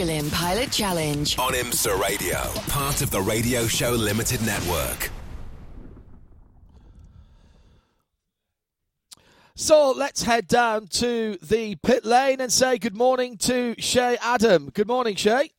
Michelin Pilot Challenge. On IMSA Radio, part of the Radio Show Limited Network. So let's head down to the pit lane and say good morning to Shea Adam. Good morning, Shea.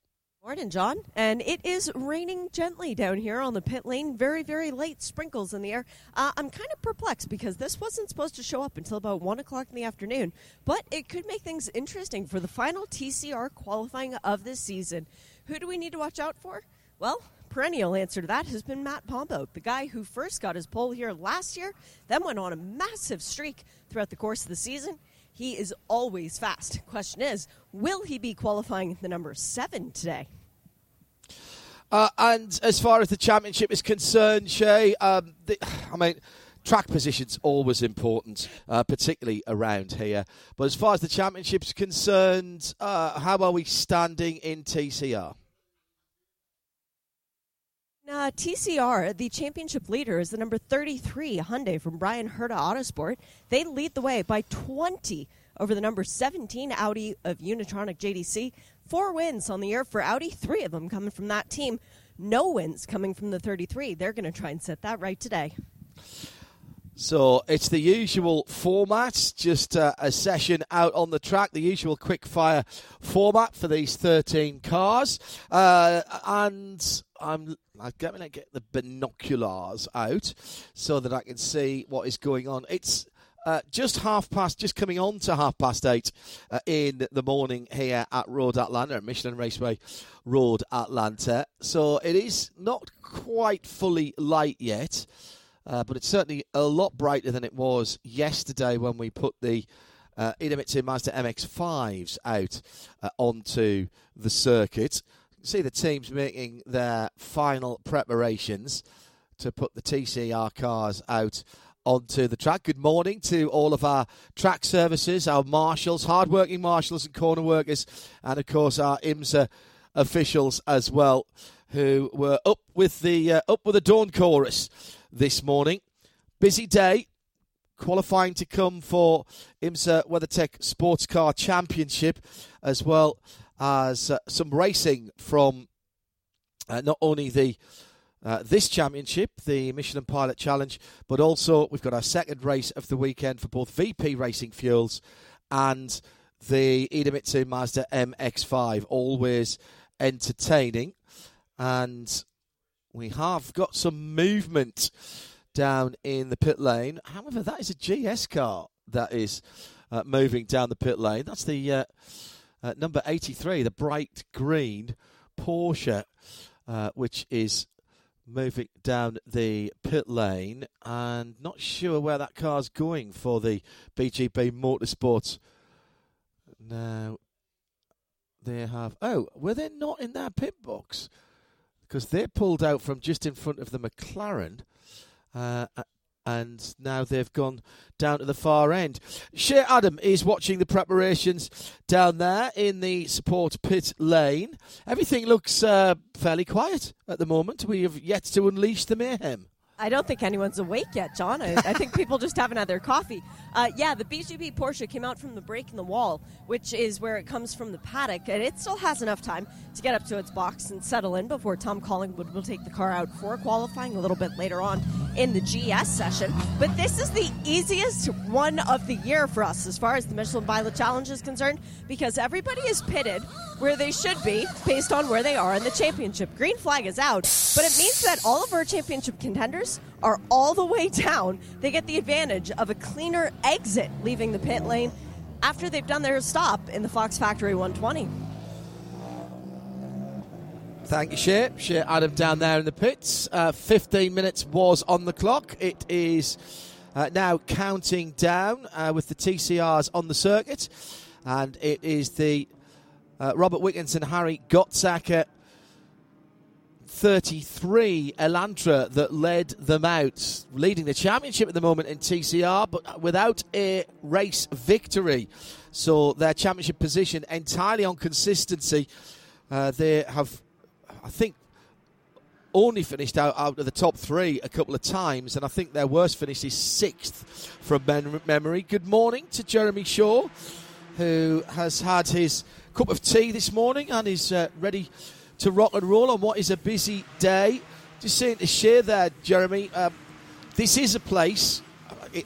Morning, John. And it is raining gently down here on the pit lane. Very, very light sprinkles in the air. Uh, I'm kind of perplexed because this wasn't supposed to show up until about 1 o'clock in the afternoon, but it could make things interesting for the final TCR qualifying of this season. Who do we need to watch out for? Well, perennial answer to that has been Matt Pombo, the guy who first got his pole here last year, then went on a massive streak throughout the course of the season. He is always fast. Question is, will he be qualifying the number seven today? Uh, and as far as the championship is concerned, Shea, um, the, I mean, track position's always important, uh, particularly around here. But as far as the championship's concerned, uh, how are we standing in TCR? Uh, TCR, the championship leader, is the number 33 Hyundai from Bryan Herta Autosport. They lead the way by 20 over the number 17 Audi of Unitronic JDC. Four wins on the year for Audi, three of them coming from that team. No wins coming from the 33. They're going to try and set that right today. So it's the usual format, just uh, a session out on the track, the usual quick fire format for these 13 cars. Uh, and I'm, I'm going to get the binoculars out so that I can see what is going on. It's uh, just half past, just coming on to half past eight uh, in the morning here at Road Atlanta, at Michelin Raceway Road Atlanta. So it is not quite fully light yet. Uh, but it's certainly a lot brighter than it was yesterday when we put the uh, Idemitsu Mazda MX-5s out uh, onto the circuit. See the teams making their final preparations to put the TCR cars out onto the track. Good morning to all of our track services, our marshals, hard-working marshals and corner workers, and of course our IMSA officials as well, who were up with the uh, up with the dawn chorus this morning. Busy day, qualifying to come for IMSA WeatherTech Sports Car Championship, as well as uh, some racing from uh, not only the uh, this championship, the Michelin Pilot Challenge, but also we've got our second race of the weekend for both VP Racing Fuels and the Idemitsu Mazda MX5. Always entertaining. And we have got some movement down in the pit lane. However, that is a GS car that is uh, moving down the pit lane. That's the uh, uh, number 83, the bright green Porsche, uh, which is moving down the pit lane. And not sure where that car's going for the BGB Motorsports. Now, they have. Oh, were they not in their pit box? because they pulled out from just in front of the McLaren. Uh, and now they've gone down to the far end. Shea Adam is watching the preparations down there in the support pit lane. Everything looks uh, fairly quiet at the moment. We have yet to unleash the mayhem. I don't think anyone's awake yet, John. I, I think people just haven't had their coffee. Uh, yeah, the BGB Porsche came out from the break in the wall, which is where it comes from the paddock, and it still has enough time to get up to its box and settle in before Tom Collingwood will take the car out for qualifying a little bit later on in the GS session. But this is the easiest one of the year for us as far as the Michelin Pilot Challenge is concerned because everybody is pitted where they should be based on where they are in the championship. Green flag is out, but it means that all of our championship contenders are all the way down. They get the advantage of a cleaner exit leaving the pit lane after they've done their stop in the Fox Factory 120. Thank you, Shea. Shea Adam down there in the pits. Uh, 15 minutes was on the clock. It is uh, now counting down uh, with the TCRs on the circuit. And it is the uh, Robert Wickens and Harry Gottsacker 33 Elantra that led them out, leading the championship at the moment in TCR, but without a race victory. So their championship position entirely on consistency. Uh, they have, I think, only finished out, out of the top three a couple of times, and I think their worst finish is sixth from memory. Good morning to Jeremy Shaw, who has had his cup of tea this morning and is uh, ready to rock and roll on what is a busy day. Just saying to share there, Jeremy, um, this is a place.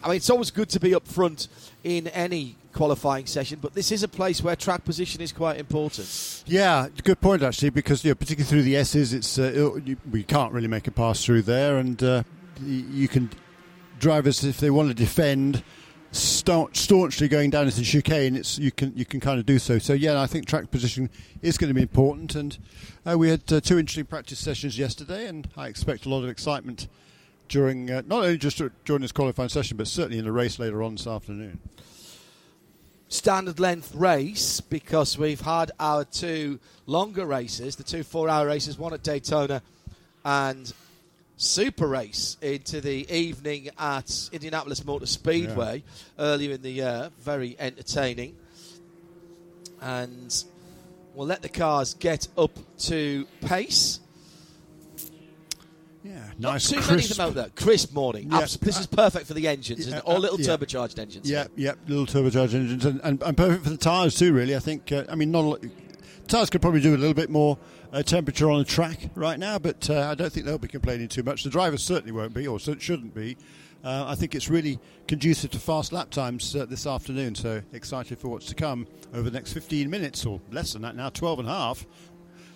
I mean, it's always good to be up front in any qualifying session, but this is a place where track position is quite important. Yeah, good point actually, because you know, particularly through the S's, it's uh, you, we can't really make a pass through there, and uh, you can drivers if they want to defend staunchly going down into the chicane, it's you can you can kind of do so. So yeah, I think track position is going to be important. And uh, we had uh, two interesting practice sessions yesterday, and I expect a lot of excitement during uh, not only just during this qualifying session, but certainly in the race later on this afternoon. Standard length race because we've had our two longer races, the two four-hour races, one at Daytona and super race into the evening at Indianapolis Motor Speedway yeah. earlier in the year. Very entertaining. And we'll let the cars get up to pace. Nice. Not too crisp. many of them out there. Crisp morning. Yeah. This is perfect for the engines, yeah, all little yeah. turbocharged engines. Yeah, yeah, little turbocharged engines, and, and, and, perfect for the tyres too. Really, I think. Uh, I mean, not a lot, tyres could probably do a little bit more uh, temperature on the track right now, but uh, I don't think they'll be complaining too much. The drivers certainly won't be, or shouldn't be. Uh, I think it's really conducive to fast lap times uh, this afternoon, so excited for what's to come over the next 15 minutes, or less than that now, 12 and a half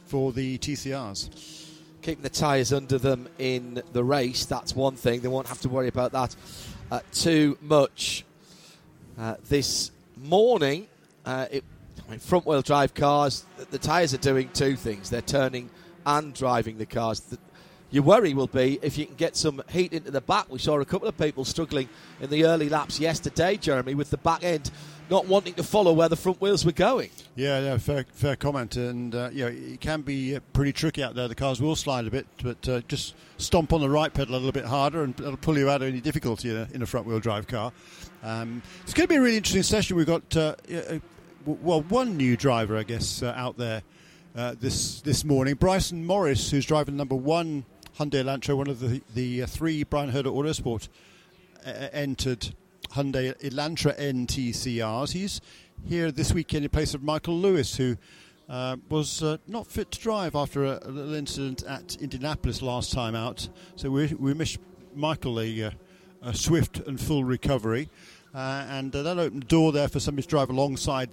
for the TCRs. Keeping the tyres under them in the race, that's one thing. They won't have to worry about that uh, too much. Uh, this morning, it I mean, front wheel drive cars, the, the tyres are doing two things. They're turning and driving the cars. The, your worry will be if you can get some heat into the back. We saw a couple of people struggling in the early laps yesterday, Jeremy, with the back end not wanting to follow where the front wheels were going. Yeah, yeah fair, fair comment. And, uh, you it can be uh, pretty tricky out there. The cars will slide a bit, but uh, just stomp on the right pedal a little bit harder and it'll pull you out of any difficulty in a, in a front wheel drive car. Um, it's going to be a really interesting session. We've got uh, well, one new driver, I guess, uh, out there uh, this this morning. Bryson Morris, who's driving number one Hyundai Elantra, one of the the uh, three Bryan Herta Autosport uh, entered Hyundai Elantra NTCRs. He's here this weekend in place of Michael Lewis, who uh, was uh, not fit to drive after a, a, little incident at Indianapolis last time out. So we, we wish Michael a, a swift and full recovery. Uh, and uh, that opened the door there for somebody to drive alongside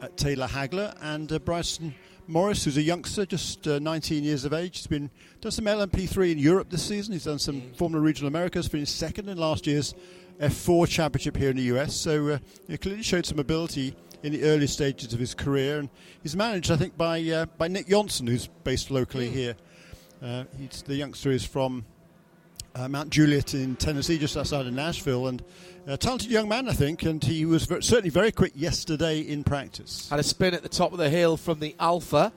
uh, Taylor Hagler and uh, Bryson Morris, who's a youngster, just uh, 19 years of age. He's been done some LMP3 in Europe this season. He's done some Formula Regional Americas, finished second in last year's F4 Championship here in the US. So uh, he clearly showed some ability in the early stages of his career, and he's managed, I think, by uh, by Nick Johnson, who's based locally mm. here. Uh, the youngster is from uh, Mount Juliet in Tennessee, just outside of Nashville, and a talented young man, I think, and he was very, certainly very quick yesterday in practice. Had a spin at the top of the hill from the Alfa.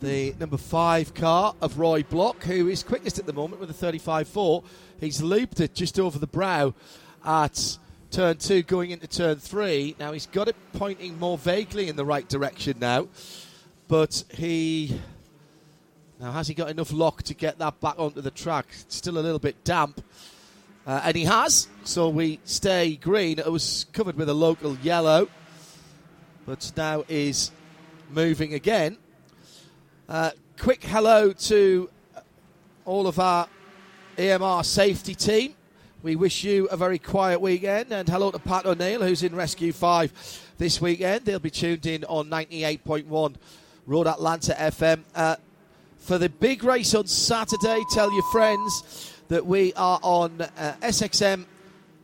the number five car of Roy Block, who is quickest at the moment with a 35.4. He's looped it just over the brow at turn two, going into turn three. Now he's got it pointing more vaguely in the right direction now, but he now, has he got enough lock to get that back onto the track? It's still a little bit damp. Uh, and he has, so we stay green. It was covered with a local yellow, but now is moving again. Uh, quick hello to all of our EMR safety team. We wish you a very quiet weekend, and hello to Pat O'Neill, who's in Rescue 5 this weekend. They'll be tuned in on 98.1 Road Atlanta FM. Uh, for the big race on Saturday, tell your friends that we are on uh, SXM,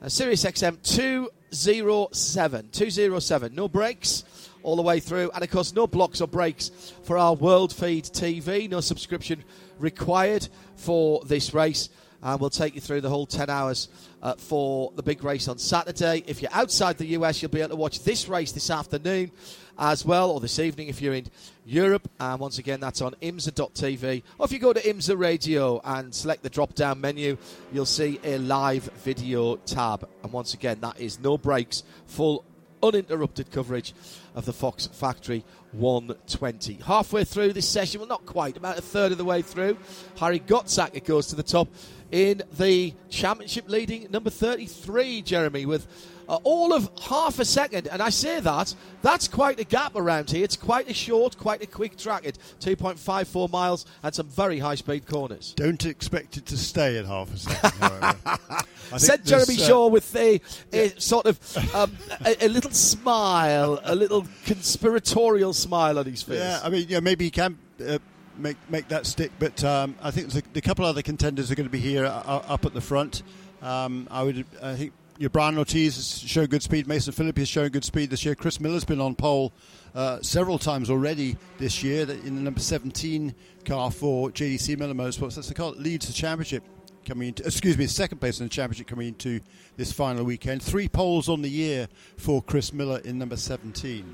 uh, Sirius XM 207. 207. No breaks all the way through. And of course, no blocks or breaks for our World Feed TV. No subscription required for this race. And we'll take you through the whole 10 hours uh, for the big race on Saturday. If you're outside the US, you'll be able to watch this race this afternoon as well, or this evening if you're in Europe. And once again, that's on IMSA.tv. Or if you go to IMSA Radio and select the drop down menu, you'll see a live video tab. And once again, that is no breaks, full uninterrupted coverage of the Fox Factory 120. Halfway through this session, well, not quite, about a third of the way through, Harry Gottsacker goes to the top in the championship leading number 33, Jeremy, with uh, all of half a second. And I say that, that's quite a gap around here. It's quite a short, quite a quick track. It's 2.54 miles and some very high speed corners. Don't expect it to stay at half a second, however. Said Jeremy uh, Shaw with a, a yeah. sort of um, a, a, little smile, a little conspiratorial smile on his face. Yeah, I mean, yeah, maybe he can. Uh, make make that stick. But um, I think the, the, couple other contenders are going to be here uh, up at the front. Um, I would I think your Brian Ortiz has shown good speed. Mason Filippi has shown good speed this year. Chris Miller's been on pole uh, several times already this year in the number 17 car for JDC Miller Motorsports. That's the car that leads the championship coming into, excuse me, second place in the championship coming into this final weekend. Three poles on the year for Chris Miller in number 17.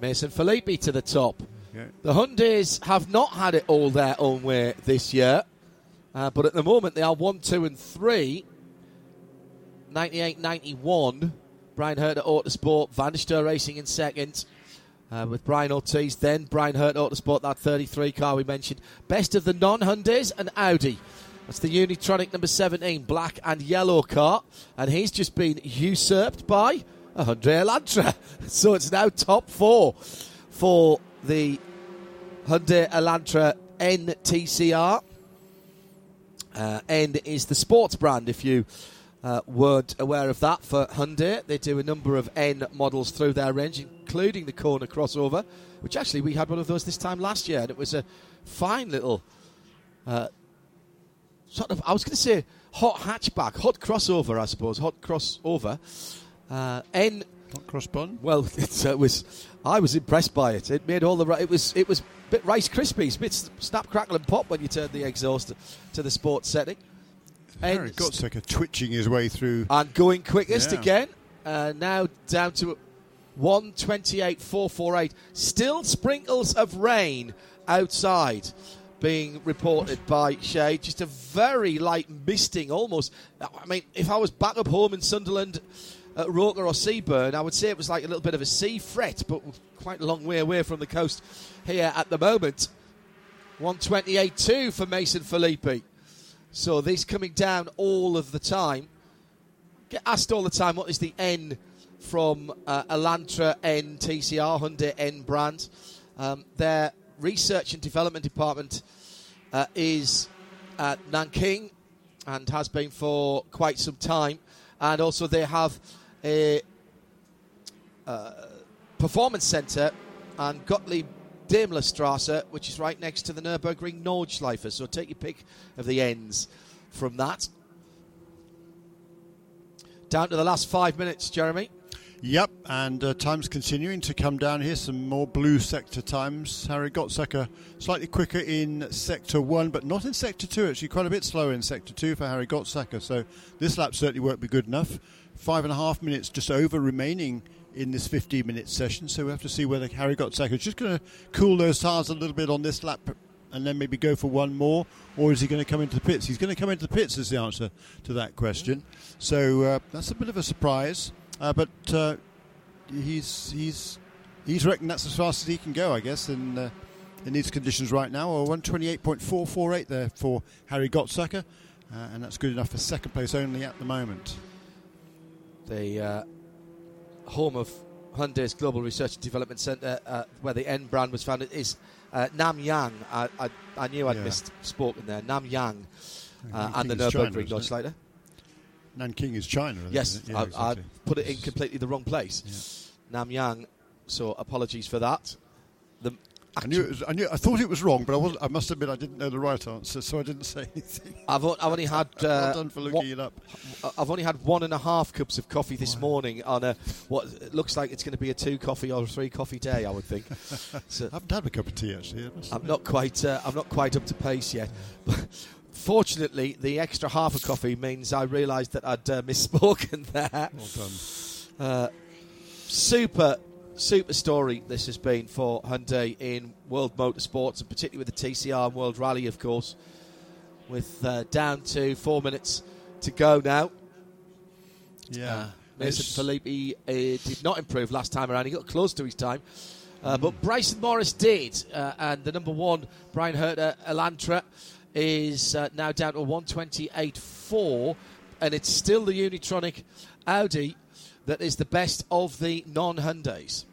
Mason Filippi to the top. Yeah. The Hyundais have not had it all their own way this year, uh, but at the moment they are 1, 2, and 3. 98 91. Bryan Herta Autosport, Van Racing in second. Uh, with Brian Ortiz, then Bryan Herta Autosport, that 33 car we mentioned. Best of the non Hyundais and Audi. That's the Unitronic number 17, black and yellow car. And he's just been usurped by a Hyundai Elantra. So it's now top four for the Hyundai Elantra NTCR. Uh, N is the sports brand, if you uh, weren't aware of that for Hyundai. They do a number of N models through their range, including the Kona crossover, which actually we had one of those this time last year, and it was a fine little uh, sort of, I was going to say hot hatchback, hot crossover, I suppose, hot crossover. Uh, N. Hot cross bun? Well, it uh, was. I was impressed by it. It made all the. right. It was. It was a bit Rice Krispies, bit snap, crackle, and pop when you turned the exhaust to the sports setting. Harry twitching his way through. And going quickest yeah. again. Uh, now down to 128.448. Still sprinkles of rain outside being reported by Shade. Just a very light misting almost. I mean, if I was back up home in Sunderland at Roker or Seaburn, I would say it was like a little bit of a sea fret, but quite a long way away from the coast here at the moment. 128.2 for Mason Filippi. So this coming down all of the time. Get asked all the time, what is the N from uh, Elantra N TCR Hyundai N brand? Um, their research and development department uh, is at Nanking and has been for quite some time. And also they have a uh, performance centre and Gottlieb Daimlerstrasse, which is right next to the Nürburgring Nordschleife. So take your pick of the ends from that. Down to the last five minutes, Jeremy. Yep, and uh, times continuing to come down here. Some more blue sector times. Harry Gottsacker slightly quicker in sector one, but not in sector two. Actually, quite a bit slower in sector two for Harry Gottsacker. So this lap certainly won't be good enough. Five and a half minutes just over remaining in this 15 minute session. So we have to see whether Harry Gottsacker is just going to cool those tires a little bit on this lap and then maybe go for one more, or is he going to come into the pits? He's going to come into the pits, is the answer to that question. So uh, that's a bit of a surprise, uh, but uh, he's he's he's reckoned that's as fast as he can go, I guess, in uh, in these conditions right now. Or 128.448 there for Harry Gottsacker, uh, and that's good enough for second place only at the moment. The uh, home of Hyundai's Global Research and Development Centre, uh, where the N brand was founded, is uh, Namyang. I, I, I, knew I'd yeah. misspoken there. Namyang uh, and the Nürburgring Nordschleife. Nanking is China. Yes, yeah, I, exactly. I, put it in completely the wrong place. Yeah. Namyang. So apologies for that. The I knew, was, I knew. I thought it was wrong, but I was I must admit I didn't know the right answer, so I didn't say anything. I've, I've only had. Uh, well done for looking one, it up. I've only had one and a half cups of coffee this morning on a what looks like it's going to be a two coffee or three coffee day. I would think. so I haven't had a cup of tea actually. I'm not quite. Uh, I'm not quite up to pace yet. fortunately, the extra half a coffee means I realised that I'd uh, misspoken there. Well done. Uh, super, super story this has been for Hyundai in World Motorsports, and particularly with the TCR and World Rally, of course. With uh, down to four minutes to go now. Yeah. Uh, Mason Filippi uh, did not improve last time around. He got close to his time. Uh, but Bryson Morris did. Uh, and the number one, Bryan Herta Elantra, is uh, now down to 128.4. And it's still the Unitronic Audi that is the best of the non Hyundais.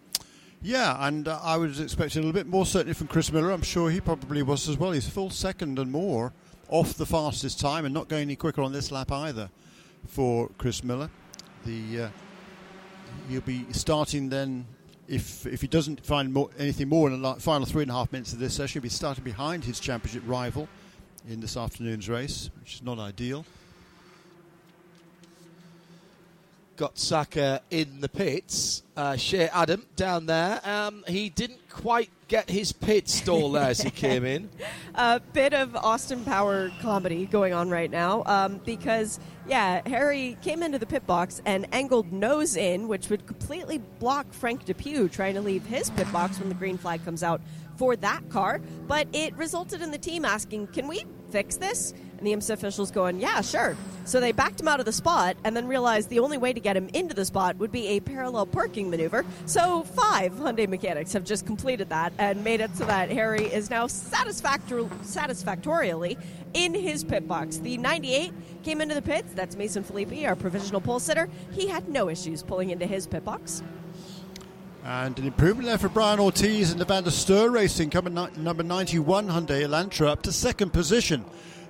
Yeah, and uh, I was expecting a little bit more certainly from Chris Miller. I'm sure he probably was as well. He's full second and more off the fastest time and not going any quicker on this lap either for Chris Miller. The uh, he'll be starting then if if he doesn't find more, anything more in the final three and a half minutes of this session. He'll be starting behind his championship rival in this afternoon's race, which is not ideal. Got Saka in the pits. Uh, Shea Adam down there. Um, he didn't quite get his pit stall there as he came in. a bit of Austin Power comedy going on right now um, because, yeah, Harry came into the pit box and angled nose in, which would completely block Frank Depew trying to leave his pit box when the green flag comes out for that car. But it resulted in the team asking, Can we fix this? And the IMSA officials going, Yeah, sure. So they backed him out of the spot and then realized the only way to get him into the spot would be a parallel parking maneuver. So five Hyundai mechanics have just completed that and made it so that Harry is now satisfactor- satisfactorily in his pit box. The 98 came into the pits. That's Mason Filippi, our provisional pole sitter. He had no issues pulling into his pit box. And an improvement there for Brian Ortiz and the Van der Steur Racing coming number 91 Hyundai Elantra up to second position.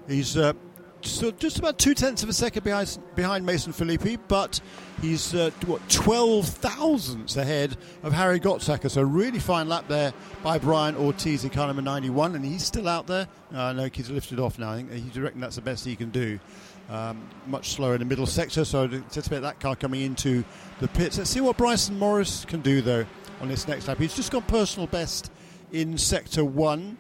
He's uh, just about two tenths of a second behind behind Mason Filippi, but he's uh, what 12 thousandths ahead of Harry Gottsacker. So really fine lap there by Brian Ortiz in car number 91, and he's still out there. Uh, no, he's lifted off now. I think he's reckon that's the best he can do. Um, much slower in the middle sector, so I'd anticipate that car coming into the pits. Let's see what Bryson Morris can do though on this next lap. He's just gone personal best in sector one.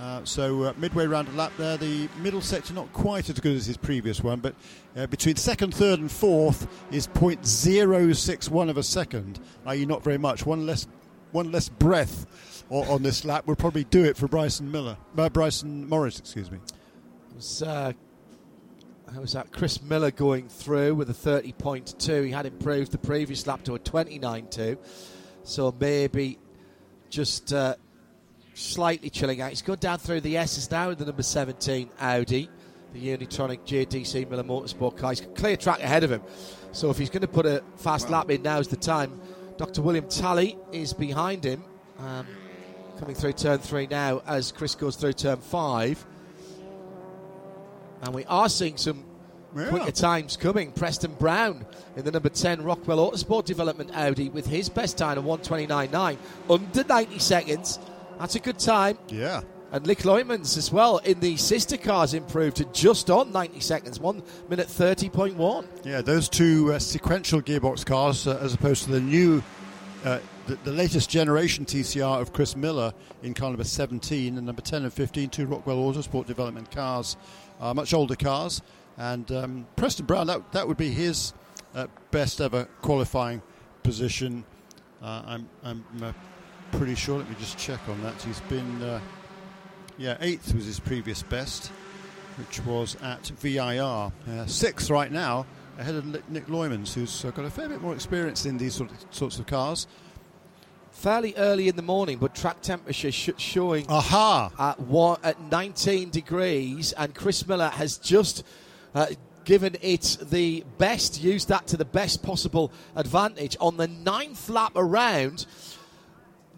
Uh, so uh, midway round the lap there, the middle sector not quite as good as his previous one, but uh, between second, third, and fourth is 0.061 of a second, i.e., not very much. One less, one less breath o- on this lap would probably do it for Bryson Miller, uh, Bryson Morris, excuse me. It was, uh, how was that? Chris Miller going through with a 30.2. He had improved the previous lap to a 29.2. So maybe just slightly chilling out. He's gone down through the S's now in the number 17 Audi, the Unitronic JDC Miller Motorsport car. He's got clear track ahead of him. So if he's going to put a fast lap in, now's the time. Dr. William Talley is behind him, um, coming through turn three now as Chris goes through turn five. And we are seeing some Yeah. quicker times coming. Preston Brown in the number 10 Rockwell Autosport Development Audi with his best time of 129.9, under 90 seconds. That's a good time. Yeah. And Lick Leumans as well in the sister cars improved to just on 90 seconds, 1 minute 30.1. Yeah, those two uh, sequential gearbox cars, uh, as opposed to the new, uh, the, the latest generation TCR of Chris Miller in car number 17 and number 10 and 15, two Rockwell Autosport development cars, uh, much older cars. And um, Preston Brown, that, that would be his uh, best ever qualifying position. Uh, I'm, I'm uh, pretty sure. Let me just check on that. He's been, uh, yeah, eighth was his previous best which was at VIR. Uh, sixth right now, ahead of Nick- Leumans, who's uh, got a fair bit more experience in these sort of, sorts of cars. Fairly early in the morning, but track temperature sh- showing Aha! at, one, at 19 degrees, and Chris Miller has just uh, given it the best, used that to the best possible advantage on the ninth lap around.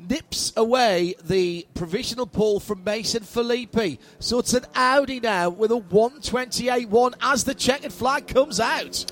Nips away the provisional pole from Mason Filippi. So it's an Audi now with a 128.1 as the checkered flag comes out.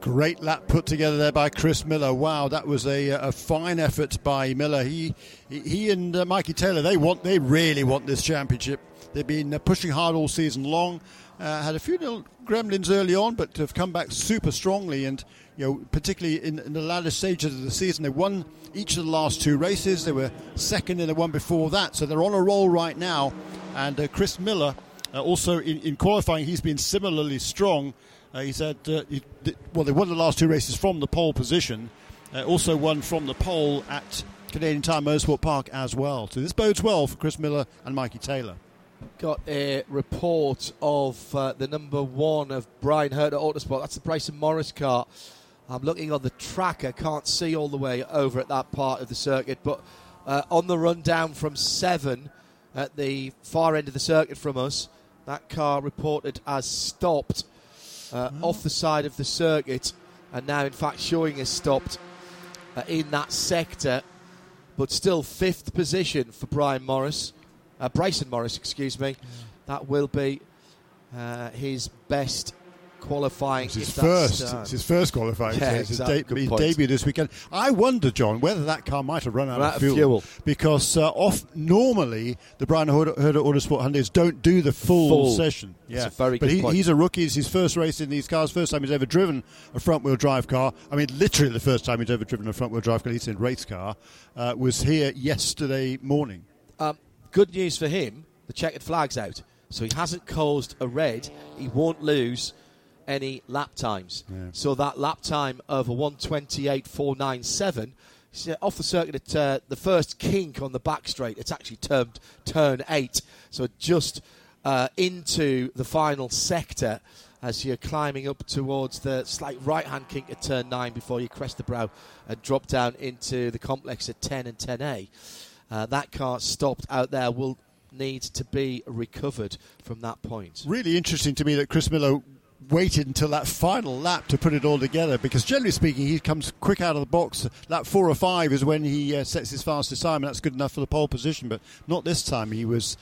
Great lap put together there by Chris Miller. Wow, that was a, a fine effort by Miller. He he, he and uh, Mikey Taylor they want they really want this championship. They've been uh, pushing hard all season long. Uh, had a few little gremlins early on, but have come back super strongly. And you know, particularly in, in the latter stages of the season, they won each of the last two races. They were second in the one before that, so they're on a roll right now. And uh, Chris Miller. Uh, also, in, in, qualifying, he's been similarly strong. Uh, uh, he, well, they won the last two races from the pole position. Uh, also won from the pole at Canadian Tire Motorsport Park as well. So this bodes well for Chris Miller and Mikey Taylor. Got a report of uh, the number one of Bryan Herta Autosport. That's the Bryson Morris car. I'm looking on the track. I can't see all the way over at that part of the circuit, but uh, on the run down from seven at the far end of the circuit from us, that car reported as stopped uh, oh. off the side of the circuit, and now in fact showing as stopped uh, in that sector but still fifth position for Brian Morris, uh, Bryson Morris, excuse me. Yeah. That will be uh, his best qualifying. It's his first. Uh, it's his first qualifying. Yeah, it's exactly. his, de- debut this weekend. I wonder, John, whether that car might have run out, of, fuel, fuel. because uh, off normally the Bryan Herta Autosport Hyundai's don't do the full, full. session. Yeah, very but he, he's a rookie. It's his first race in these cars. First time he's ever driven a front wheel drive car. I mean, literally the first time he's ever driven a front wheel drive car. He's in race car. Uh, was here yesterday morning. Um, good news for him. The checkered flag's out. So he hasn't caused a red. He won't lose any lap times. Yeah. So that lap time of a 128.497 off the circuit at uh, the first kink on the back straight. It's actually termed turn eight. So just uh, into the final sector as you're climbing up towards the slight right hand kink at turn nine before you crest the brow and drop down into the complex at 10 and 10A. Uh, that car stopped out there will need to be recovered from that point. Really interesting to me that Chris Miller waited until that final lap to put it all together because generally speaking he comes quick out of the box. Lap four or five is when he uh, sets his fastest time and that's good enough for the pole position but not this time. He was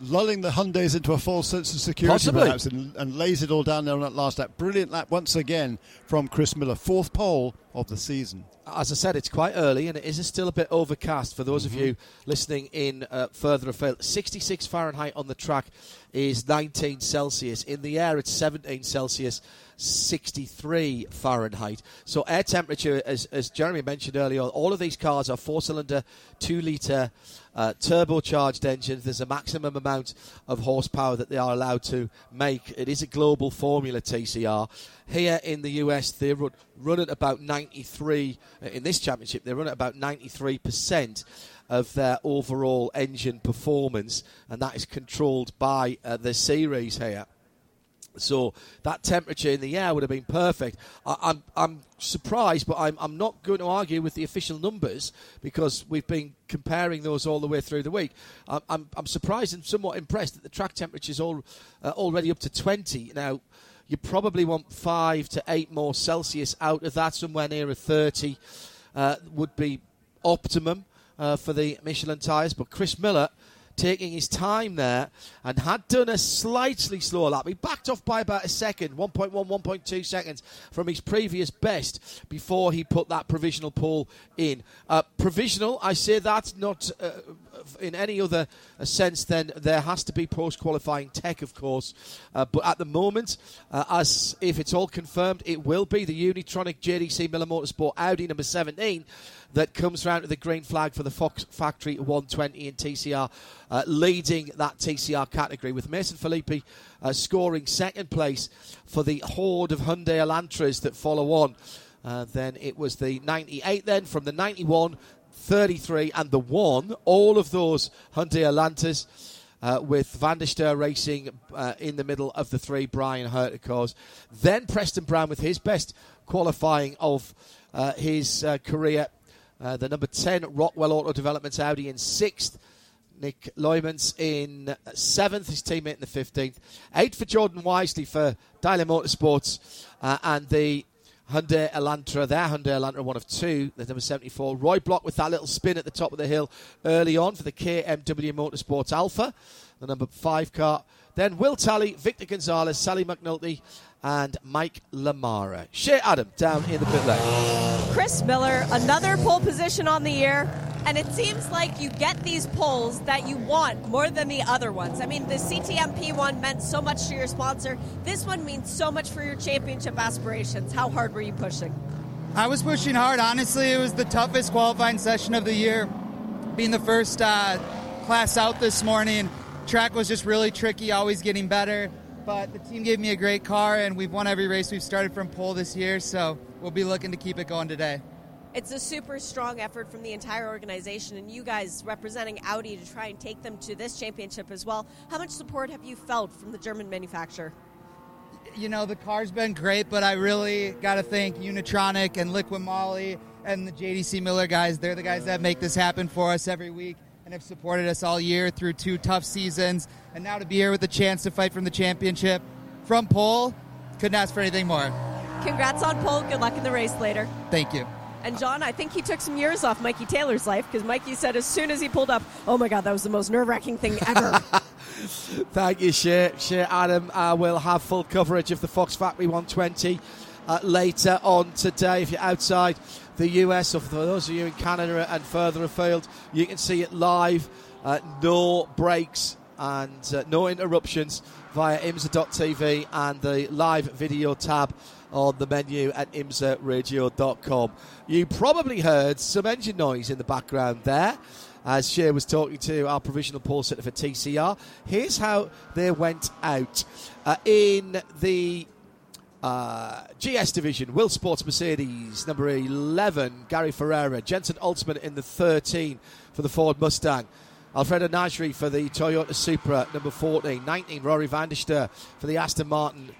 lulling the Hyundais into a false sense of security Possibly. perhaps and, and lays it all down there on that last lap brilliant lap once again from Chris Miller fourth pole of the season as I said, it's quite early and it is still a bit overcast for those mm-hmm. of you listening in uh, further afield. 66 Fahrenheit on the track is 19 Celsius. In the air, it's 17 Celsius. 63 Fahrenheit. So air temperature, as, as Jeremy mentioned earlier, all of these cars are four-cylinder, two-litre uh, turbocharged engines. There's a maximum amount of horsepower that they are allowed to make. It is a global formula TCR. Here in the US, they run, run at about 93 uh, in this championship. They run at about 93 percent of their overall engine performance, and that is controlled by uh, the series here. So that temperature in the air would have been perfect. I, am I'm, I'm surprised, but I'm, I'm not going to argue with the official numbers because we've been comparing those all the way through the week. I'm, I'm, I'm surprised and somewhat impressed that the track temperature is all, uh, already up to 20. Now, you probably want five to eight more Celsius out of that, somewhere near a 30 uh, would be optimum uh, for the Michelin tyres. But Chris Miller taking his time there and had done a slightly slower lap. He backed off by about a second, 1.1, 1.2 seconds from his previous best before he put that provisional pole in. Uh, provisional, I say that not uh, in any other sense then there has to be post qualifying tech, of course. Uh, but at the moment, uh, as if it's all confirmed, it will be the Unitronic JDC Miller Motorsport Audi number 17 that comes round to the green flag for the Fox Factory 120 in TCR, uh, leading that TCR category with Mason Filippi uh, scoring second place for the horde of Hyundai Elantras that follow on. Uh, then it was the 98 then from the 91 33 and the 1 all of those Hyundai Elantras uh, with Van der Steur racing uh, in the middle of the three Bryan Herta cars then Preston Brown with his best qualifying of uh, his uh, career uh, the number 10 Rockwell Auto Development Audi in sixth. Nick Leumans in seventh, his teammate in the 15th. Eight for Jordan Wisely for Daimler Motorsports. Uh, and the Hyundai Elantra, there. Hyundai Elantra, one of two, the number 74. Roy Block with that little spin at the top of the hill early on for the KMW Motorsports Alfa, the number five car. Then Will Tally, Victor Gonzalez, Sally McNulty, and Mike LaMarra. Shea Adam down in the pit lane. Chris Miller, another pole position on the year. And it seems like you get these poles that you want more than the other ones. I mean, the CTMP one meant so much to your sponsor. This one means so much for your championship aspirations. How hard were you pushing? I was pushing hard. Honestly, it was the toughest qualifying session of the year. Being the first uh, class out this morning, track was just really tricky, always getting better. But the team gave me a great car, and we've won every race we've started from pole this year, so we'll be looking to keep it going today. It's a super strong effort from the entire organization, and you guys representing Audi to try and take them to this championship as well. How much support have you felt from the German manufacturer? You know, the car's been great, but I really got to thank Unitronic and Liqui Moly and the JDC Miller guys. They're the guys that make this happen for us every week and have supported us all year through two tough seasons. And now to be here with the chance to fight from the championship from pole, couldn't ask for anything more. Congrats on pole. Good luck in the race later. Thank you. And John, I think he took some years off Mikey Taylor's life because Mikey said as soon as he pulled up, oh my God, that was the most nerve wracking thing ever. Thank you, Shea. Shea Adam uh, will have full coverage of the Fox Factory 120 uh, later on today. If you're outside the US or for those of you in Canada and further afield, you can see it live. Uh, no breaks and uh, no interruptions via imsa.tv and the live video tab on the menu at imsaradio.com. You probably heard some engine noise in the background there as Shea was talking to our provisional pole sitter for TCR. Here's how they went out. Uh, in the uh, GS division, Will Sports Mercedes, number 11, Gary Ferreira, Jensen Altzman in the 13 for the Ford Mustang. Alfredo Najri for the Toyota Supra, number 14. 19, Rory van der Steur for the Aston Martin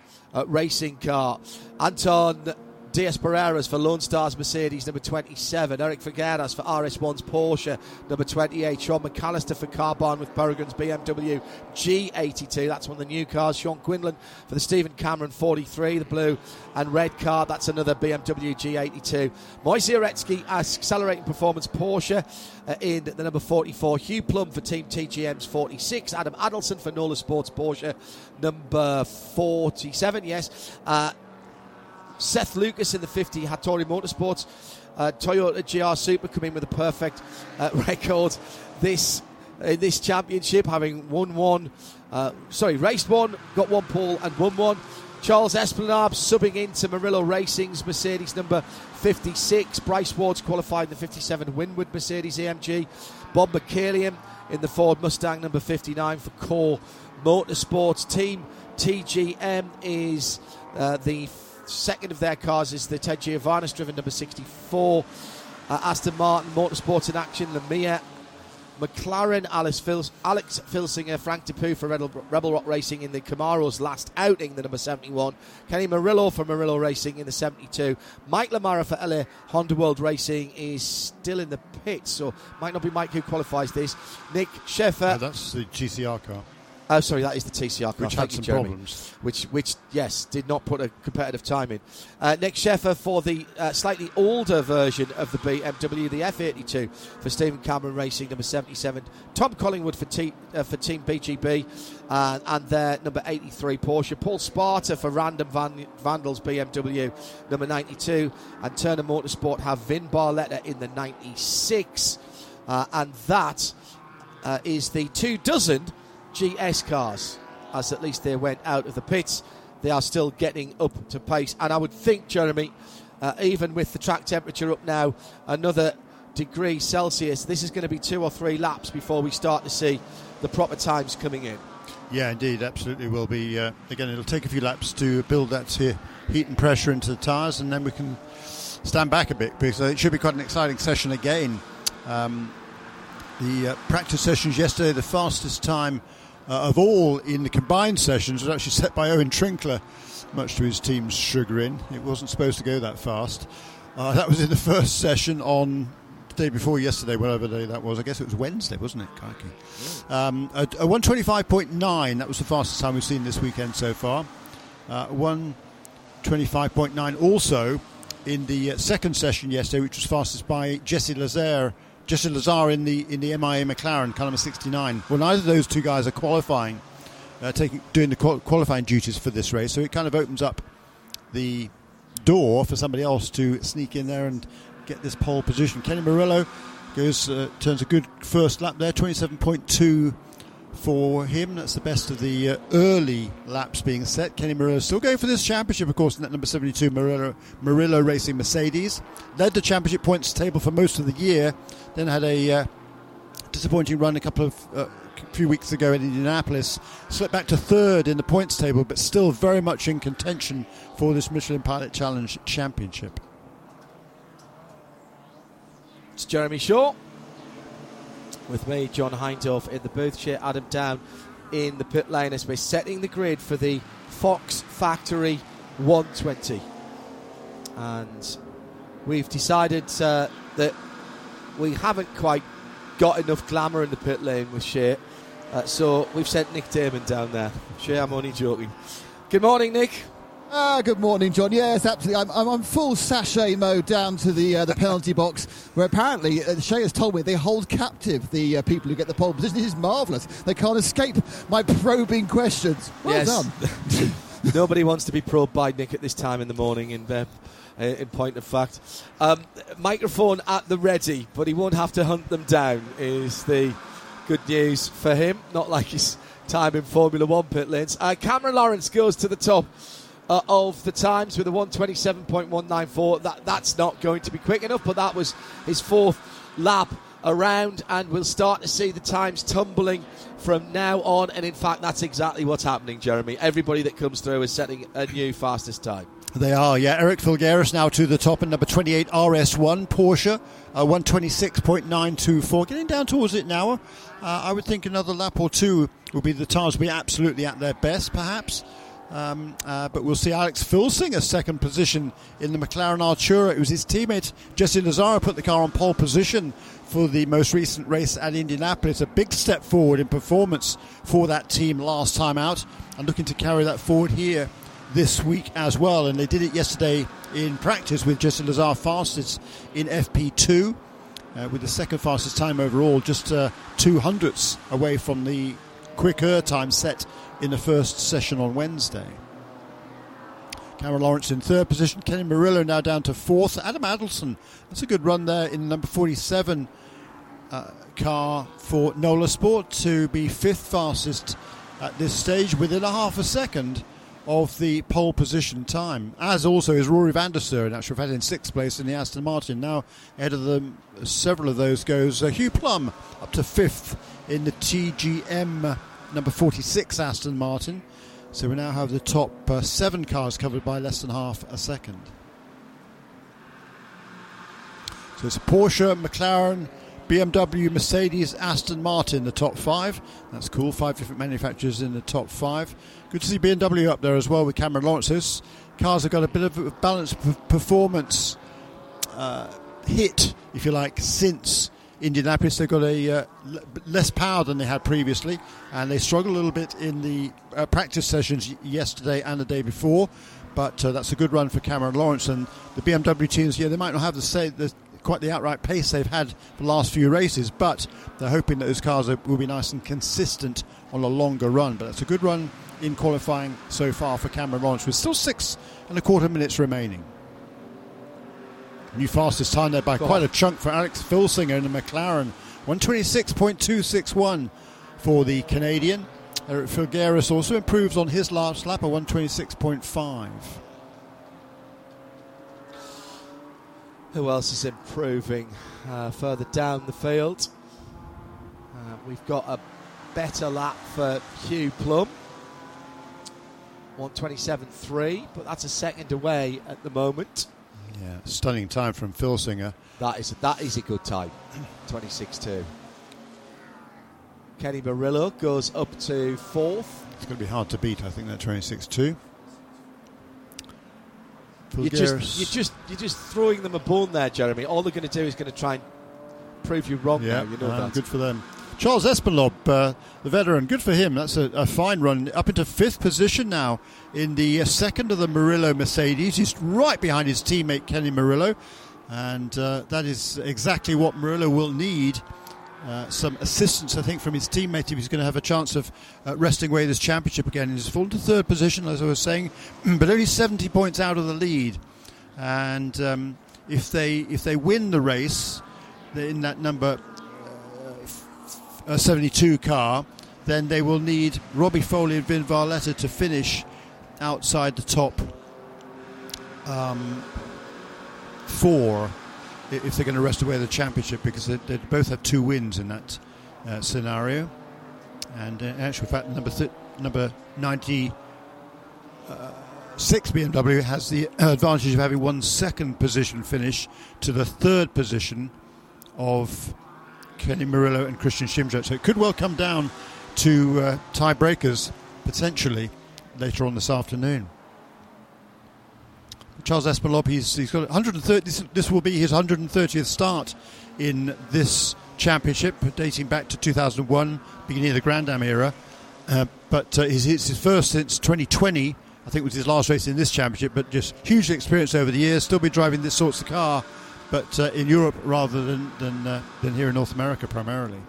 racing car. Anton Diaz Pereiras for Lone Stars Mercedes, number 27. Eric Filgueiras for RS1's Porsche, number 28. Sean McAllister for Carbahn with Peregrine's BMW G82. That's one of the new cars. Sean Quinlan for the Stephen Cameron 43, the blue and red car. That's another BMW G82. Moise Uretsky Accelerating Performance Porsche uh, in the number 44. Hugh Plum for Team TGM's 46. Adam Adelson for Nola Sports Porsche, number 47. Yes. Uh, Seth Lucas in the 50, Hattori Motorsports. Uh, Toyota GR Supra coming with a perfect uh, record this in this championship, having won one, uh, sorry, raced one, got one pole, and won one. Charles Espenlaub subbing into Murillo Racing's Mercedes number 56. Bryce Ward's qualified the 57 Winward Mercedes AMG. Bob McCallion in the Ford Mustang number 59 for Core Motorsports. Team TGM is uh, the Second of their cars is the Ted Giovanis driven number 64. Uh, Aston Martin Motorsports in action, Lamia McLaren, Alice Fils- Alex Filsinger, Frank Depew for Rebel, Rebel Rock Racing in the Camaro's last outing, the number 71. Kenny Murillo for Murillo Racing in the 72. Mike LaMarra for LA Honda World Racing is still in the pits, so might not be Mike who qualifies this. Nick Sheffer. that's the GCR car. Oh, sorry, that is the TCR car. Which had some Jeremy. problems. Which, which, yes, did not put a competitive time in. Uh, Nick Sheffer for the uh, slightly older version of the BMW, the F82 for Stephen Cameron Racing, number 77. Tom Collingwood for, T, uh, for Team BGB, uh, and their number 83 Porsche. Paul Sparta for Random Van, Vandals BMW, number 92. And Turner Motorsport have Vin Barletta in the 96. Uh, and that uh, is the two dozen GS cars, as at least they went out of the pits. They are still getting up to pace, and I would think, Jeremy, uh, even with the track temperature up now, another degree Celsius, this is going to be two or three laps before we start to see the proper times coming in. Yeah, indeed, absolutely will be. Uh, again, it'll take a few laps to build that he- heat and pressure into the tyres, and then we can stand back a bit because it should be quite an exciting session again. Um, the uh, practice sessions yesterday, the fastest time uh, of all in the combined sessions was actually set by Owen Trinkler, much to his team's chagrin. It wasn't supposed to go that fast. Uh, that was in the first session on the day before yesterday, whatever day that was. I guess it was Wednesday, wasn't it, Kaiki? Um, a, a 125.9, that was the fastest time we've seen this weekend so far. Uh, 125.9 also in the uh, second session yesterday, which was fastest by Jesse Lazare. Jesse Lazare in the in the MIA McLaren, car number 69. Well, neither of those two guys are qualifying, uh, taking doing the qualifying duties for this race, so it kind of opens up the door for somebody else to sneak in there and get this pole position. Kenny Murillo goes uh, turns a good first lap there, 27.2 for him. That's the best of the uh, early laps being set. Kenny Murillo still going for this championship, of course, in that number 72 Murillo, Murillo Racing Mercedes. Led the championship points table for most of the year, then had a uh, disappointing run a couple of uh, few weeks ago in Indianapolis, slipped back to third in the points table, but still very much in contention for this Michelin Pilot Challenge Championship. It's Jeremy Shaw with me, John Hindhaugh in the booth chair, Adam Down in the pit lane as we're setting the grid for the Fox Factory 120. And we've decided uh, that we haven't quite got enough glamour in the pit lane with Shea. Uh, so we've sent Nick Damon down there. Shea, I'm only joking. Good morning, Nick. Ah, good morning, John. Yes, absolutely. I'm, I'm on full sashay mode down to the uh, the penalty box, where apparently uh, Shea has told me they hold captive the uh, people who get the pole position. This is marvellous. They can't escape my probing questions. Well yes. done. Nobody wants to be probed by Nick at this time in the morning. In uh, in point of fact, um, microphone at the ready, but he won't have to hunt them down. Is the good news for him? Not like his time in Formula One pit lanes. Uh, Cameron Lawrence goes to the top uh, of the times with a 127.194. That that's not going to be quick enough, but that was his fourth lap around, and we'll start to see the times tumbling from now on. And in fact, that's exactly what's happening, Jeremy. Everybody that comes through is setting a new fastest time. They are, yeah. Eric Filgueiras now to the top in number 28 RS1 Porsche, uh, 126.924. Getting down towards it now. Uh, I would think another lap or two will be the times be absolutely at their best, perhaps. Um, uh, but we'll see Alex Filsinger second position in the McLaren Artura. It was his teammate Jesse Lazare put the car on pole position for the most recent race at Indianapolis. A big step forward in performance for that team last time out, and looking to carry that forward here this week as well. And they did it yesterday in practice with Jesse Lazare fastest in FP2. Uh, with the second fastest time overall, just uh, two hundredths away from the quicker time set in the first session on Wednesday. Cameron Lawrence in third position. Kenny Murillo now down to fourth. Adam Adelson, that's a good run there in number 47 uh, car for Nola Sport to be fifth fastest at this stage within a half a second of the pole position time, as also is Rory van der Steur, in actual fact, in sixth place in the Aston Martin. Now, ahead of them, several of those goes uh, Hugh Plumb up to fifth in the TGM number 46 Aston Martin. So we now have the top uh, seven cars covered by less than half a second. So it's Porsche, McLaren, BMW, Mercedes, Aston Martin, the top five. That's cool. Five different manufacturers in the top five. Good to see BMW up there as well with Cameron Lawrence's. Cars have got a bit of a balanced performance uh, hit, if you like, since Indianapolis. They've got a uh, l- less power than they had previously, and they struggled a little bit in the uh, practice sessions yesterday and the day before. But uh, that's a good run for Cameron Lawrence and the BMW teams. Yeah, they might not have the, say, the quite the outright pace they've had for the last few races, but they're hoping that those cars are, will be nice and consistent on a longer run. But it's a good run in qualifying so far for Cameron Lawrence, with still six and a quarter minutes remaining. New fastest time there by quite a chunk for Alex Filsinger in the McLaren. 126.261 for the Canadian. Eric Filgueiras also improves on his last lap, a 126.5. Who else is improving uh, further down the field? Uh, we've got a better lap for Hugh Plumb. 127.3, but that's a second away at the moment. Yeah, stunning time from Filsinger. That is a, that is a good time, 26-2. Kenny Murillo goes up to fourth. It's going to be hard to beat, I think, that 26.2. You just, you're just you're just throwing them a bone there, Jeremy. All they're going to do is going to try and prove you wrong. Yeah, now, you know uh, that. good for them. Charles Espenlaub, uh, the veteran, good for him. That's a, a, fine run. Up into fifth position now in the uh, second of the Murillo Mercedes. He's right behind his teammate Kenny Murillo, and uh, that is exactly what Murillo will need. Uh, some assistance, I think, from his teammate if he's going to have a chance of uh, wresting away this championship again. He's fallen to third position, as I was saying, but only 70 points out of the lead. And um, if they if they win the race in that number uh, 72 car, then they will need Robby Foley and Vin Barletta to finish outside the top um, four if they're going to wrest away the championship because they, they, both have two wins in that uh, scenario. And uh, in actual fact, number th- number 96 BMW has the advantage of having one second position finish to the third position of Kenny Murillo and Christian Schindler. So it could well come down to uh, tiebreakers potentially later on this afternoon. Charles Espenlaub, he's, he's got 130. This, this, will be his 130th start in this championship, dating back to 2001, beginning of the Grand Am era. Uh, but uh, it's his first since 2020. I think was his last race in this championship. But just huge experience over the years. Still be driving this sorts of car, but uh, in Europe rather than than, uh, than here in North America primarily.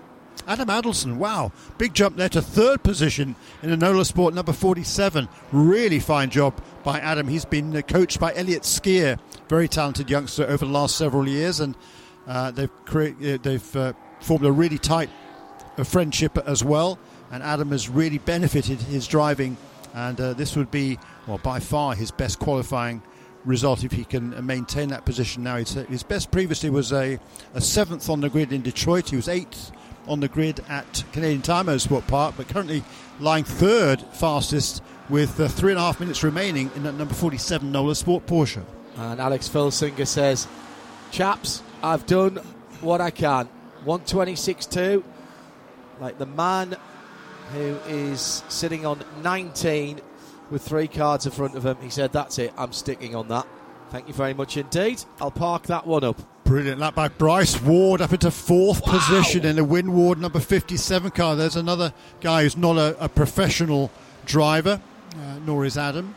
Adam Adelson, wow, big jump there to third position in Enola Sport number 47. Really fine job by Adam. He's been uh, coached by Elliott Skeer, very talented youngster over the last several years, and uh, they've uh, they've uh, formed a really tight uh, friendship as well. And Adam has really benefited his driving, and this would be, well, by far his best qualifying result if he can maintain that position now. His best previously was a, a seventh on the grid in Detroit. He was eighth on the grid at Canadian Tire Motorsport Park, but currently lying third fastest with uh, three and a half minutes remaining in that number 47 Nola Sport Porsche. And Alex Filsinger says, Chaps, I've done what I can. 126.2, like the man who is sitting on 19 with three cards in front of him. He said, That's it, I'm sticking on that. Thank you very much indeed. I'll park that one up. Brilliant lap by Bryce Ward up into fourth wow. position in the Winward number 57 car. There's another guy who's not a, a professional driver, uh, nor is Adam.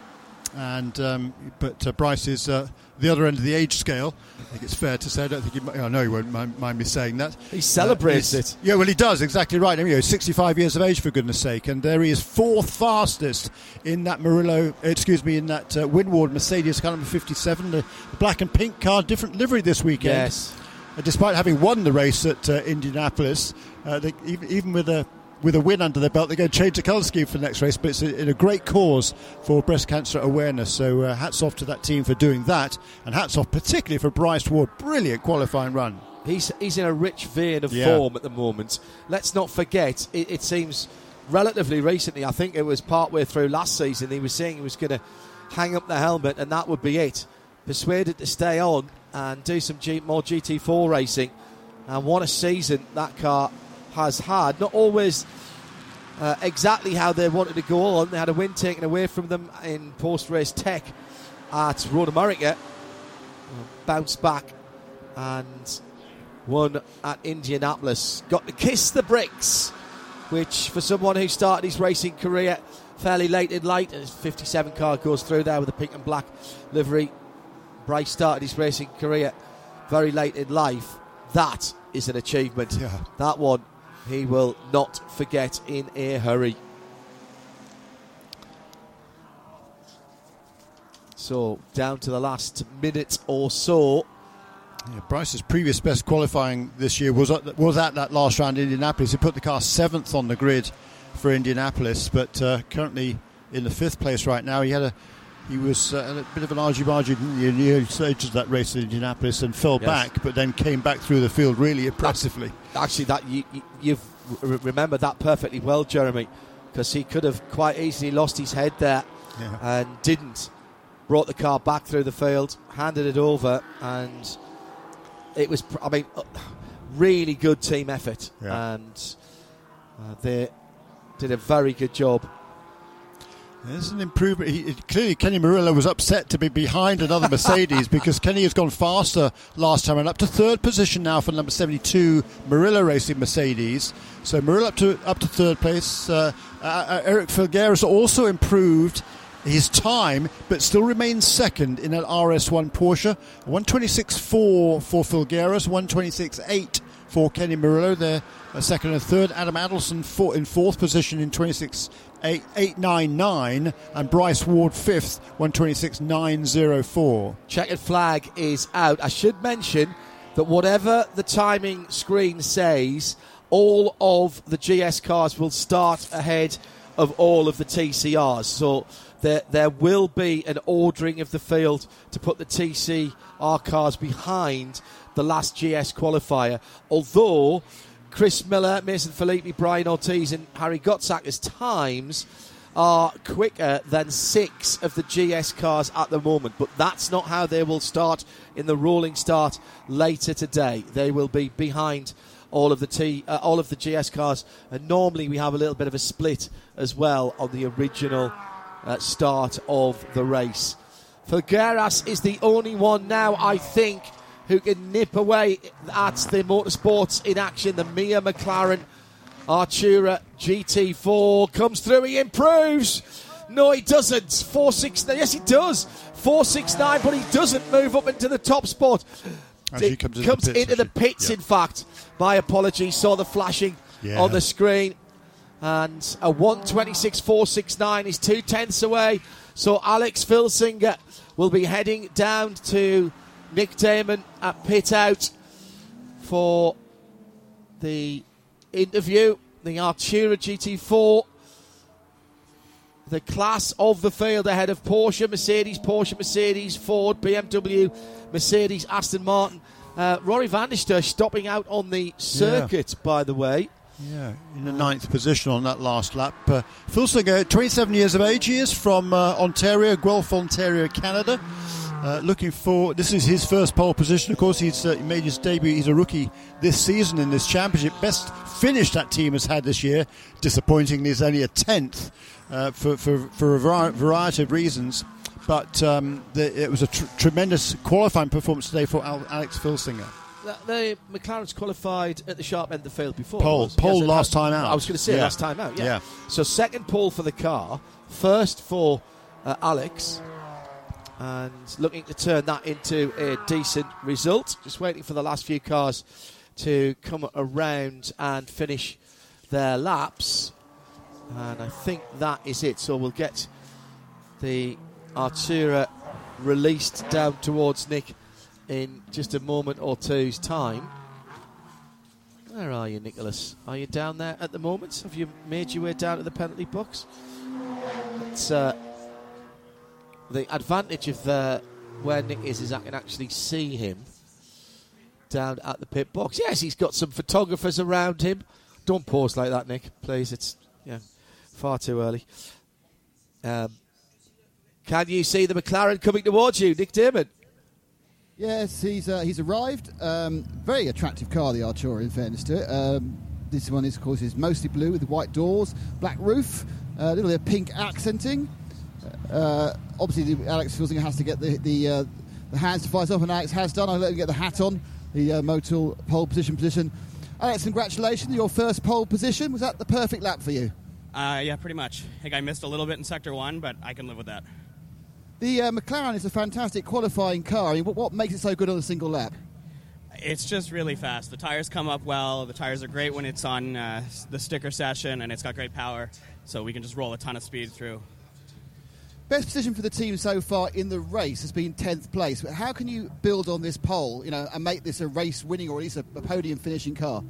And um, but uh, Bryce is uh, the other end of the age scale. I think it's fair to say. I don't think he, I know he won't mind, mind me saying that. He celebrates uh, it. Yeah, well, he does exactly right. I mean, he's 65 years of age for goodness' sake, and there he is, fourth fastest in that Murillo. Excuse me, in that uh, Winward Mercedes car number 57, the black and pink car, different livery this weekend. Yes. Uh, despite having won the race at uh, Indianapolis, uh, they, even, even with a with a win under their belt, they're going to change the colour scheme for the next race. But it's a, a great cause for breast cancer awareness. So uh, hats off to that team for doing that, and hats off particularly for Bryce Ward. Brilliant qualifying run. He's he's in a rich vein of yeah. form at the moment. Let's not forget, it, it seems relatively recently. I think it was partway through last season. He was saying he was going to hang up the helmet, and that would be it. Persuaded to stay on and do some G, more GT4 racing. And what a season that car has had. Not always uh, exactly how they wanted to go on. They had a win taken away from them in post race tech at Road America. Bounced back and won at Indianapolis. Got to kiss the bricks, which for someone who started his racing career fairly late in life, his 57 car goes through there with a pink and black livery. Bryce started his racing career very late in life. That is an achievement. Yeah. That one he will not forget in a hurry. So down to the last minute or so. Yeah, Bryce's previous best qualifying this year was at, was at that last round in Indianapolis. He put the car seventh on the grid for Indianapolis, but uh, currently in the fifth place right now. He had a he was uh, a bit of an argy-bargy in the early stages of that race in Indianapolis and fell yes. back, but then came back through the field really impressively. Actually, that you, you've remembered that perfectly well, Jeremy, because he could have quite easily lost his head there yeah. and didn't. Brought the car back through the field, handed it over, and it was, I mean, uh, really good team effort, yeah. and uh, they did a very good job there's an improvement. He, clearly, Kenny Murillo was upset to be behind another Mercedes because Kenny has gone faster last time and up to third position now for number 72 Murillo Racing Mercedes. So Murillo up to up to third place. Uh, uh, uh Eric Filgueiras also improved his time, but still remains second in an RS1 Porsche. 126.4 for Filgueiras, 126.8 for Kenny Murillo. They're second and third. Adam Adelson in fourth position in 26. 899 and Bryce Ward fifth 126.904. Checkered flag is out. I should mention that whatever the timing screen says, all of the GS cars will start ahead of all of the TCRs. So there, there will be an ordering of the field to put the TCR cars behind the last GS qualifier. Although Chris Miller, Mason Filippi, Brian Ortiz, and Harry Gottsacker's times are quicker than six of the GS cars at the moment. But that's not how they will start in the rolling start later today. They will be behind all of the T, uh, all of the GS cars, and normally we have a little bit of a split as well on the original uh, start of the race. Filgueiras is the only one now, I think, who can nip away at the motorsports in action. The Mia McLaren Artura GT4 comes through. He improves. No, he doesn't. 469. Yes, he does. 469, but he doesn't move up into the top spot. As he comes, into the pits, into the pits, Yeah. in fact. My apologies. Saw the flashing Yeah. on the screen. And a 126.469 is two tenths away. So Alex Filsinger will be heading down to Nick Damon at pit out for the interview. The Artura GT4, the class of the field ahead of Porsche, Mercedes, Porsche, Mercedes, Ford, BMW, Mercedes, Aston Martin. Uh, Rory van der Steur stopping out on the circuit, by the way. Yeah, in the ninth position on that last lap. Uh, Filsinger, 27 years of age, he is from uh, Ontario, Guelph, Ontario, Canada. Uh, looking for this is his first pole position. Of course, he's uh, made his debut. He's a rookie this season in this championship. Best finish that team has had this year. Disappointingly, is only a tenth uh, for, for for a vari- variety of reasons. But um, the, it was a tr- tremendous qualifying performance today for Al- Alex Filsinger. The, McLaren's qualified at the sharp end of the field before. Pole. Pole it last time out. I was going to say Yeah. last time out. Yeah. Yeah. So second pole for the car, first for uh, Alex, and looking to turn that into a decent result. Just waiting for the last few cars to come around and finish their laps, and I think that is it. So we'll get the Artura released down towards Nick in just a moment or two's time. Where are you, Nicholas? Are you down there at the moment? Have you made your way down to the penalty box? It's uh, the advantage of uh, where Nick is is I can actually see him down at the pit box. Yes, he's got some photographers around him. Don't pause like that, Nick, please. It's yeah, far too early. Um, can you see the McLaren coming towards you, Nick Damon? Yes, he's uh, he's arrived. Um, very attractive car, the Artura. In fairness to it, um, this one is of course is mostly blue with white doors, black roof, uh, a little bit of pink accenting. Uh, obviously, the, Alex Filsinger has to get the the, uh, the hands to fire off, and Alex has done. I'll let him get the hat on, the uh, Motul pole position position. Alex, congratulations! Your first pole position was that the perfect lap for you? Uh, yeah, pretty much. I think I missed a little bit in sector one, but I can live with that. The uh, McLaren is a fantastic qualifying car. I mean, what, what makes it so good on a single lap? It's just really fast. The tires come up well. The tires are great when it's on uh, the sticker session, and it's got great power, so we can just roll a ton of speed through. Best position for the team so far in the race has been 10th place. But how can you build on this pole, you know, and make this a race winning or at least a, a podium finishing car?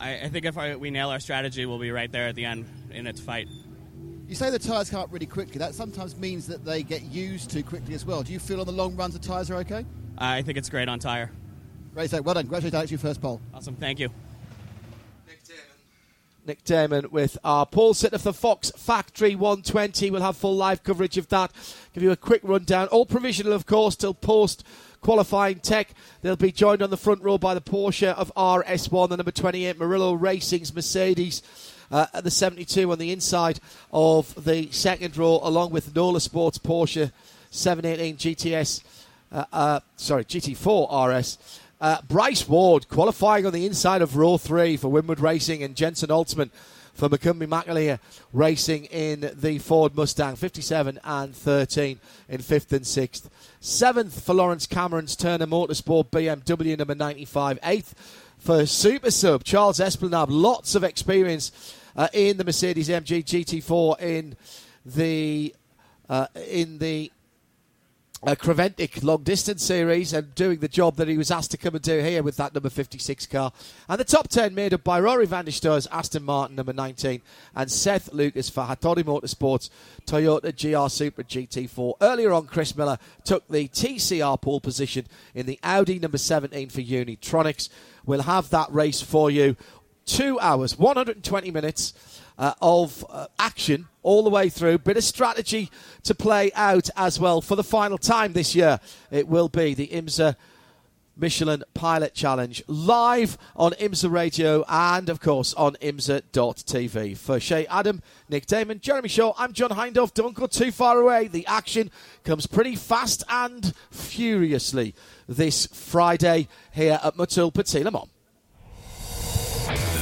I, I think if I, we nail our strategy, we'll be right there at the end in its fight. You say the tyres come up really quickly. That sometimes means that they get used too quickly as well. Do you feel on the long runs the tyres are okay? I think it's great on tire. Great, so well done. Congratulations, Alex, your first pole. Awesome. Thank you. Nick Damon with our pole sitter for Fox Factory 120. We'll have full live coverage of that. Give you a quick rundown. All provisional, of course, till post qualifying tech. They'll be joined on the front row by the Porsche of RS1, the number 28 Murillo Racing's Mercedes. Uh, at the 72 on the inside of the second row, along with Nola Sports Porsche 718 GTS, uh, uh, sorry, GT4 RS. Uh, Bryce Ward qualifying on the inside of row three for Winward Racing and Jenson Altzman for McCumbee McAleer Racing in the Ford Mustang, 57 and 13 in fifth and sixth. Seventh for Lawrence Cameron's Turner Motorsport BMW number 95. Eighth for Super Sub Charles Espenlaub. Lots of experience uh, in the Mercedes MG GT4 in the uh, in the uh, Creventic long distance series and doing the job that he was asked to come and do here with that number 56 car. And the top 10 made up by Rory van der Steur's Aston Martin number 19 and Seth Lucas for Hattori Motorsports Toyota GR Supra GT4. Earlier on, Chris Miller took the TCR pole position in the Audi number 17 for Unitronics. We'll have that race for you two hours, 120 minutes uh, of uh, action all the way through. Bit of strategy to play out as well for the final time this year. It will be the IMSA Michelin Pilot Challenge live on IMSA Radio and, of course, on IMSA.tv. For Shea Adam, Nick Damon, Jeremy Shaw, I'm John Hindhaugh. Don't go too far away. The action comes pretty fast and furiously this Friday here at Motul Petit Le Mans.